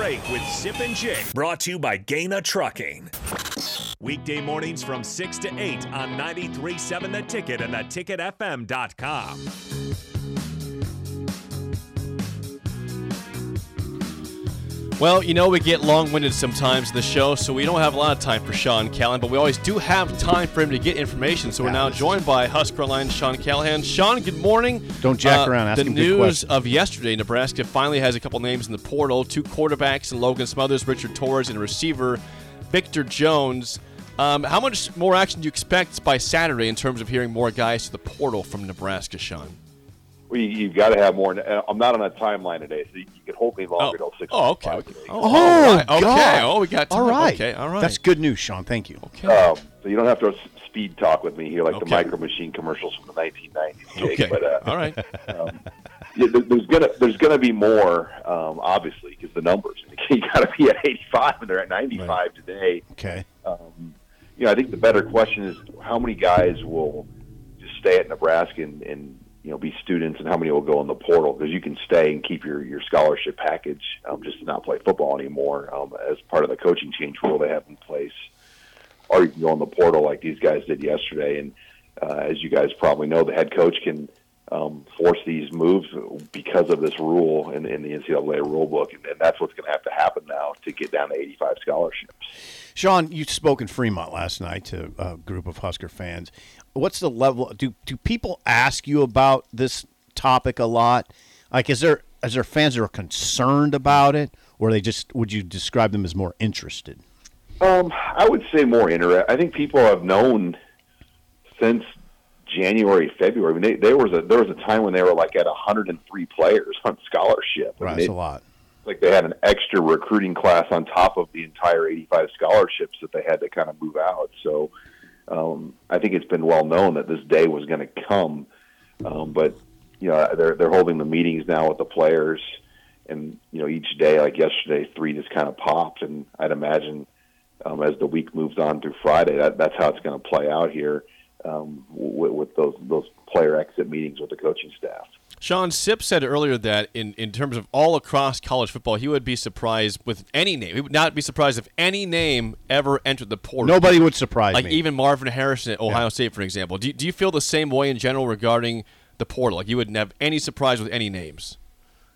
break with Sip and Jake. Brought to you by Gana Trucking. Weekday mornings from 6 to 8 on 93.7 The Ticket and theticketfm.com. Well, you know, we get long winded sometimes in the show, so we don't have a lot of time for Sean Callahan, but we always do have time for him to get information. So we're now joined by Husker Online Sean Callahan. Sean, good morning. Don't jack around The asking good news of yesterday Nebraska finally has a couple names in the portal two quarterbacks and Logan Smothers, Richard Torres, and receiver, Victor Jones. Um, how much more action do you expect by Saturday in terms of hearing more guys to the portal from Nebraska, Sean? Well, you, you've got to have more. uh, I'm not on a timeline today, so you, you can hold me longer till six. Oh, okay. o'clock okay. Oh, Oh, all right. okay. Oh, we got time. All right. Okay, all right. That's good news, Sean. Thank you. Okay. Um, so you don't have to speed talk with me here like Okay. the Micro Machine commercials from the 1990s. Jake, Okay. But, uh, all right. um, yeah, there's gonna there's gonna be more, um, obviously, because the numbers. You got to be at 85, and they're at 95 today. Okay. Um, you know, I think the better question is how many guys will just stay at Nebraska and, and you know be students, and how many will go in the portal because you can stay and keep your your scholarship package um, just to not play football anymore um, as part of the coaching change rule they have in place, or you can go in the portal like these guys did yesterday. And uh, as you guys probably know, the head coach can um, force these moves because of this rule in, in the NCAA rule book, and, and that's what's going to have to happen now to get down to 85 scholarships. Sean, you spoke in Fremont last night to a group of Husker fans. What's the level? Do do people ask you about this topic a lot? Like, is there is there fans that are concerned about it, or are they just would you describe them as more interested? Um, I would say more interest. I think people have known since January, February. I mean, they, there was a there was a time when they were like at 103 players on scholarship. I Right, mean, that's a lot. like they had an extra recruiting class on top of the entire 85 scholarships that they had to kind of move out. So um, I think it's been well known that this day was going to come. Um, but you know they're they're holding the meetings now with the players, and you know each day like yesterday three just kind of popped, and I'd imagine um, as the week moves on through Friday that that's how it's going to play out here um, with, with those those player exit meetings with the coaching staff. Sean Sipp said earlier that in, in terms of all across college football, he would be surprised with any name. He would not be surprised if any name ever entered the portal. Nobody would surprise like me. even Marvin Harrison at Ohio State, for example. Do you, do you feel the same way in general regarding the portal? Like you wouldn't have any surprise with any names.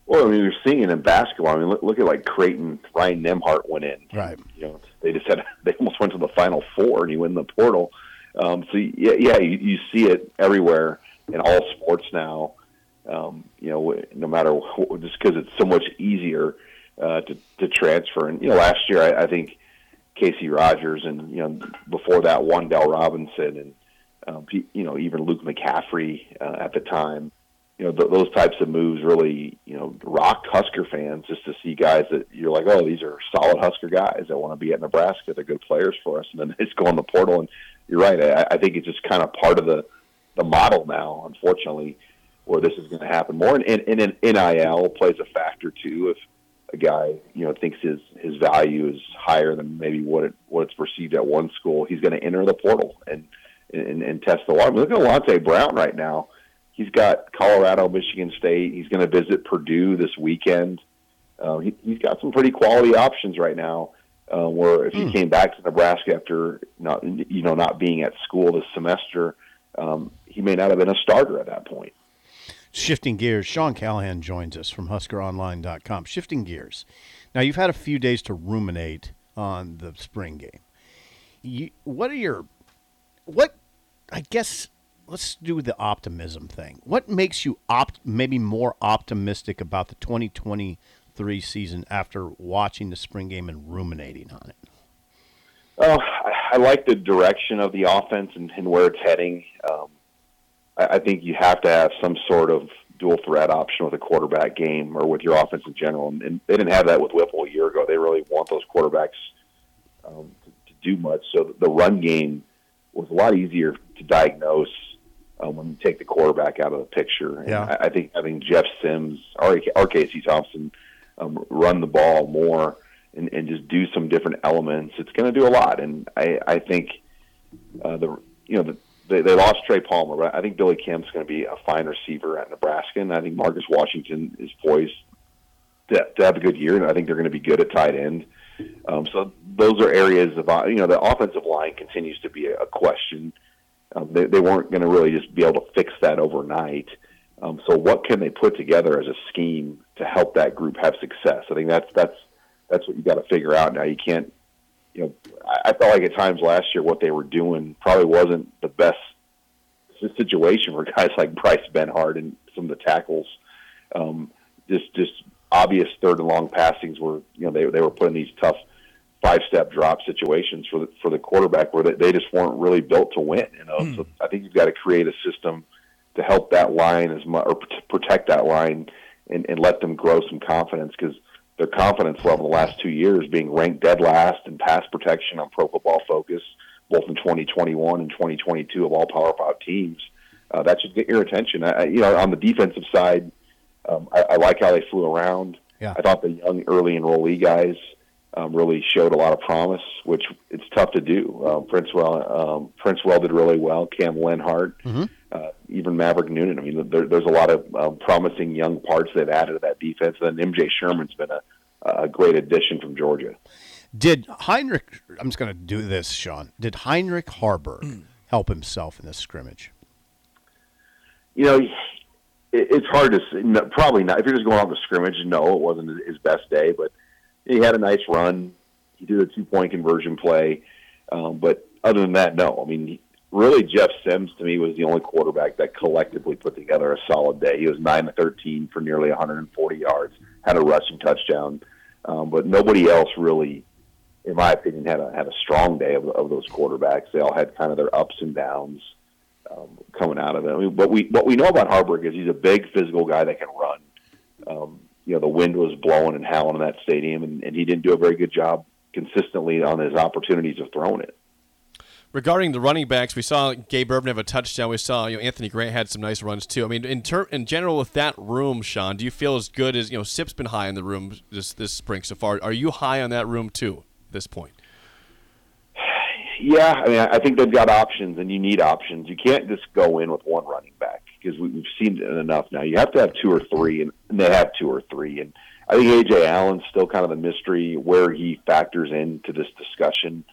Well, I mean, you're seeing it in basketball. I mean, look, look at like Creighton. Ryan Nembhard went in. Right. You know, they just had they almost went to the Final Four, and he went in the portal. Um, so yeah, yeah, you, you see it everywhere in all sports now. Um, you know, no matter wh- just because it's so much easier uh, to to transfer. And you know, last year I, I think Casey Rogers and you know before that Wan'Dale Robinson and um, you know even Luke McCaffrey uh, at the time. You know th- those types of moves really you know rock Husker fans just to see guys that you're like oh these are solid Husker guys that want to be at Nebraska. They're good players for us. And then they just go in the portal. And you're right. I, I think it's just kind of part of the the model now unfortunately where this is going to happen more. And, and, an NIL plays a factor too if a guy you know thinks his his value is higher than maybe what it what it's perceived at one school, he's going to enter the portal and and, and test the water. Look at Alante Brown right now. He's got Colorado, Michigan State. He's going to visit Purdue this weekend. Uh, he, he's got some pretty quality options right now. Uh, where if he came back to Nebraska after not you know not being at school this semester, um, he may not have been a starter at that point. Shifting gears, Sean Callahan joins us from HuskerOnline.com. Shifting gears. Now, you've had a few days to ruminate on the spring game. You, what are your, what, I guess, let's do the optimism thing. What makes you opt, maybe more optimistic about the 2023 season after watching the spring game and ruminating on it? Oh, I, I like the direction of the offense and, and where it's heading. Um, I, I think you have to have some sort of dual threat option with a quarterback game or with your offense in general. And, and they didn't have that with Whipple a year ago. They really want those quarterbacks um, to, to do much. So the run game was a lot easier to diagnose um, when you take the quarterback out of the picture. And Yeah. I, I think having Jeff Sims or, or Casey Thompson um, run the ball more and, and just do some different elements, it's going to do a lot. And I, I think uh, the you know the, they, they lost Trey Palmer, but I think Billy Kemp's going to be a fine receiver at Nebraska, and I think Marcus Washington is poised to, to have a good year, and I think they're going to be good at tight end. Um, so those are areas of uh, you know the offensive line continues to be a, a question. Um, they, they weren't going to really just be able to fix that overnight. Um, so what can they put together as a scheme to help that group have success? I think that's that's that's what you got to figure out now. You can't, you know, I, I felt like at times last year what they were doing probably wasn't the best situation for guys like Bryce Benhart and some of the tackles. Um, just just obvious third and long passings were you know they they were putting these tough five step drop situations for the for the quarterback where they, they just weren't really built to win. You know, mm. so I think you've got to create a system to help that line as much or protect that line and, and let them grow some confidence because their confidence level the last two years being ranked dead last in pass protection on Pro Football Focus, both in 2021 and 2022 of all Power Five teams. Uh, that should get your attention. I, you know, on the defensive side, um, I, I like how they flew around. Yeah. I thought the young early enrollee guys um, really showed a lot of promise, which it's tough to do. Uh, Princewill, um, Princewill did really well. Cam Lenhardt, mm-hmm. uh, even Maverick Noonan. I mean, there, there's a lot of um, promising young parts they've added to that defense. And then MJ Sherman's been a, a great addition from Georgia. Did Heinrich? I'm just going to do this, Sean. Did Heinrich Haarberg mm. help himself in this scrimmage? You know, it's hard to say. Probably not. If you're just going off the scrimmage, no, it wasn't his best day, but he had a nice run. He did a two point conversion play, um, but other than that, no. I mean, really, Jeff Sims to me was the only quarterback that collectively put together a solid day. He was nine to thirteen for nearly 140 yards, had a rushing touchdown, um, but nobody else really, in my opinion, had a had a strong day of, of those quarterbacks. They all had kind of their ups and downs um, coming out of it. I mean, what we what we know about Haarberg is he's a big physical guy that can run. Um, you know the wind was blowing and howling in that stadium, and, and he didn't do a very good job consistently on his opportunities of throwing it. Regarding the running backs, we saw Gabe Ervin have a touchdown. We saw you know Anthony Grant had some nice runs too. I mean, in ter- in general with that room, Sean, do you feel as good as you know? Sip's been high in the room this this spring so far. Are you high on that room too at this point? Yeah, I mean, I think they've got options, and you need options. You can't just go in with one running back because we've seen it enough now. You have to have two or three, and they have two or three. And I think Ajay Allen's still kind of a mystery where he factors into this discussion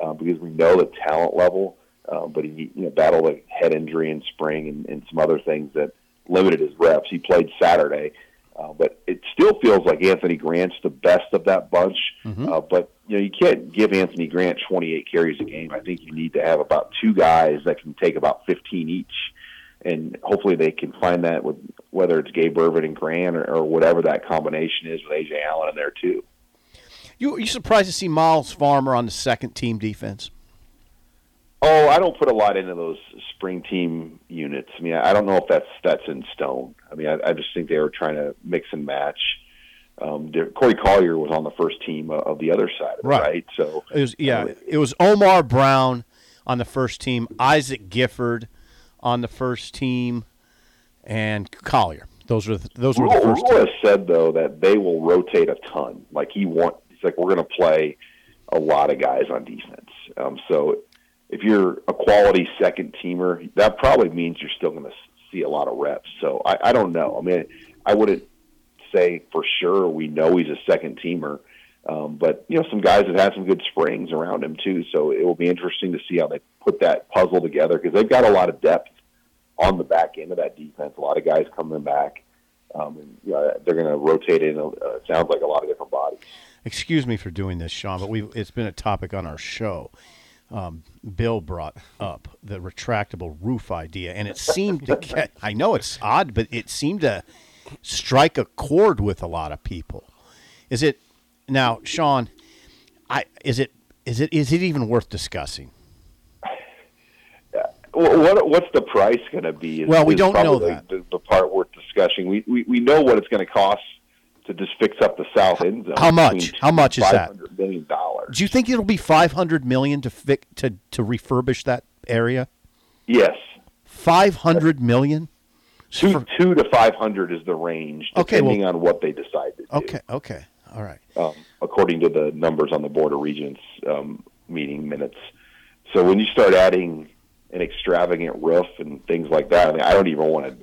uh, because we know the talent level, uh, but he you know battled a head injury in spring and, and some other things that limited his reps. He played Saturday, uh, but it still feels like Anthony Grant's the best of that bunch. Mm-hmm. Uh, but you know, you can't give Anthony Grant 28 carries a game. I think you need to have about two guys that can take about 15 each and hopefully they can find that with whether it's Gabe Ervin and Grant or, or whatever that combination is with Ajay Allen in there too. You you surprised to see Miles Farmer on the second team defense? Oh, I don't put a lot into those spring team units. I mean, I don't know if that's that's in stone. I mean, I, I just think they were trying to mix and match. Um, Corey Collier was on the first team of the other side, right? right? So it was yeah, it was Omar Brown on the first team, Isaac Gifford on the first team, and Collier. Those are the, those were the first. Rhule has said though that they will rotate a ton. Like he want, he's like we're going to play a lot of guys on defense. Um, so if you're a quality second teamer, that probably means you're still going to see a lot of reps. So I, I don't know. I mean, I wouldn't say for sure we know he's a second teamer. Um, but you know, some guys have had some good springs around him too. So it will be interesting to see how they put that puzzle together because they've got a lot of depth on the back end of that defense. A lot of guys coming back, um, and you know, they're going to rotate in. Uh, sounds like a lot of different bodies. Excuse me for doing this, Sean, but we it's been a topic on our show. Um, Bill brought up the retractable roof idea, and it seemed to get. I know it's odd, but it seemed to strike a chord with a lot of people. Is it now, Sean? I is it is it is it even worth discussing? What what's the price going to be? Is, well, we don't know that. The, the, part worth discussing. We, we we know what it's going to cost to just fix up the south end zone. How much? How much is that? Million dollars. Do you think it'll be five hundred million to fi- to to refurbish that area? Yes. Five hundred million. Two For, two to five hundred is the range, depending okay, well, on what they decide to do. Okay. Okay. All right. Um, according to the numbers on the Board of Regents um, meeting minutes. So when you start adding an extravagant roof and things like that. I mean, I don't even want to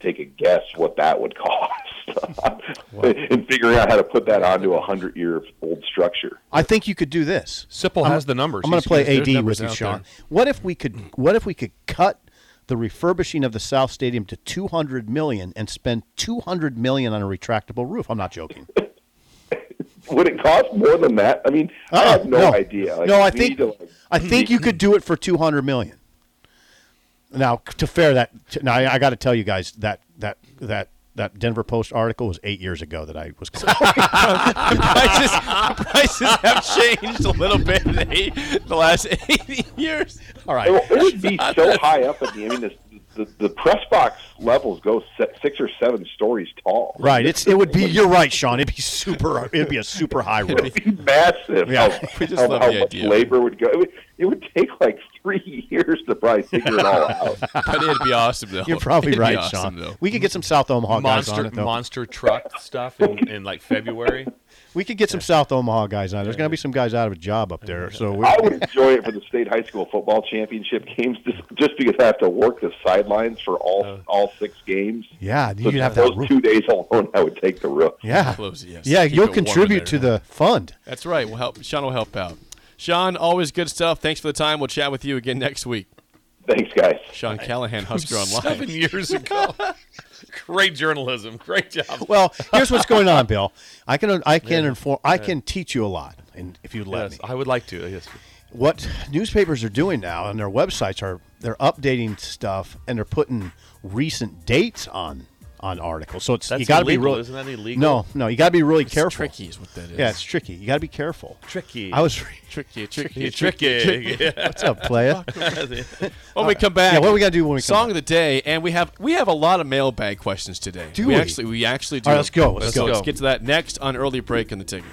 take a guess what that would cost. and figuring out how to put that onto a hundred year old structure. I think you could do this. Sipple has the numbers. I'm going to play AD with you, Sean. there. What if we could? What if we could cut the refurbishing of the South Stadium to 200 million and spend 200 million on a retractable roof? I'm not joking. Would it cost more than that? I mean, I Uh-uh, have no, idea. Like, no, I think to, like, I think you could do it for 200 million. Now, to fair that, now I, I got to tell you guys that that that that Denver Post article was eight years ago that I was. prices, prices have changed a little bit in the, eight, the last 80 years. All right, It, would be so high up in the. I mean, the, the the press box levels go se- six or seven stories tall. Right. It's it would be. You're right, Sean. It'd be super. It'd be a super high roof. It'd be massive. Yeah. How, We just how, love how the much idea. labor would go. It would, it would take like three years to probably figure it all out. But it'd be awesome, though. You're probably It'd right, awesome, Sean. Though. We could get some South Omaha guys on monster it, though. monster truck stuff in, in like February. We could get some South Omaha guys on. There's going to be some guys out of a job up there. So we I would enjoy it for the state high school football championship games, just just because I have to work the sidelines for all uh. all six games. yeah, So you could have those that two days alone, I would take the roof. Yeah. Close, yes. Yeah, Keep you'll it warm in contribute to the fund. That's right. We'll help. Sean will help out. Sean, always good stuff. Thanks for the time. We'll chat with you again next week. Thanks, guys. Sean Callahan, Husker Online. Seven Online. years ago. Great journalism. Great job. Well, here's what's going on, Bill. I can I can inform I can teach you a lot, and if you'd let Yes, me. I would like to. Yes. What newspapers are doing now and their websites are they're updating stuff and they're putting recent dates on on articles. So it's you got to be really Isn't that illegal? No, no, you got to be really It's careful. tricky is what that is. Yeah, it's tricky. You got to be careful. Tricky. I was. tricky, tricky, tricky. What's up, playa? When we come back, Yeah, what we gotta do when we come song of the day, and we have we have a lot of mailbag questions today. Do we? we? Actually, we actually do. All right, let's go, let's so go. Let's get to that next on early break in the ticket.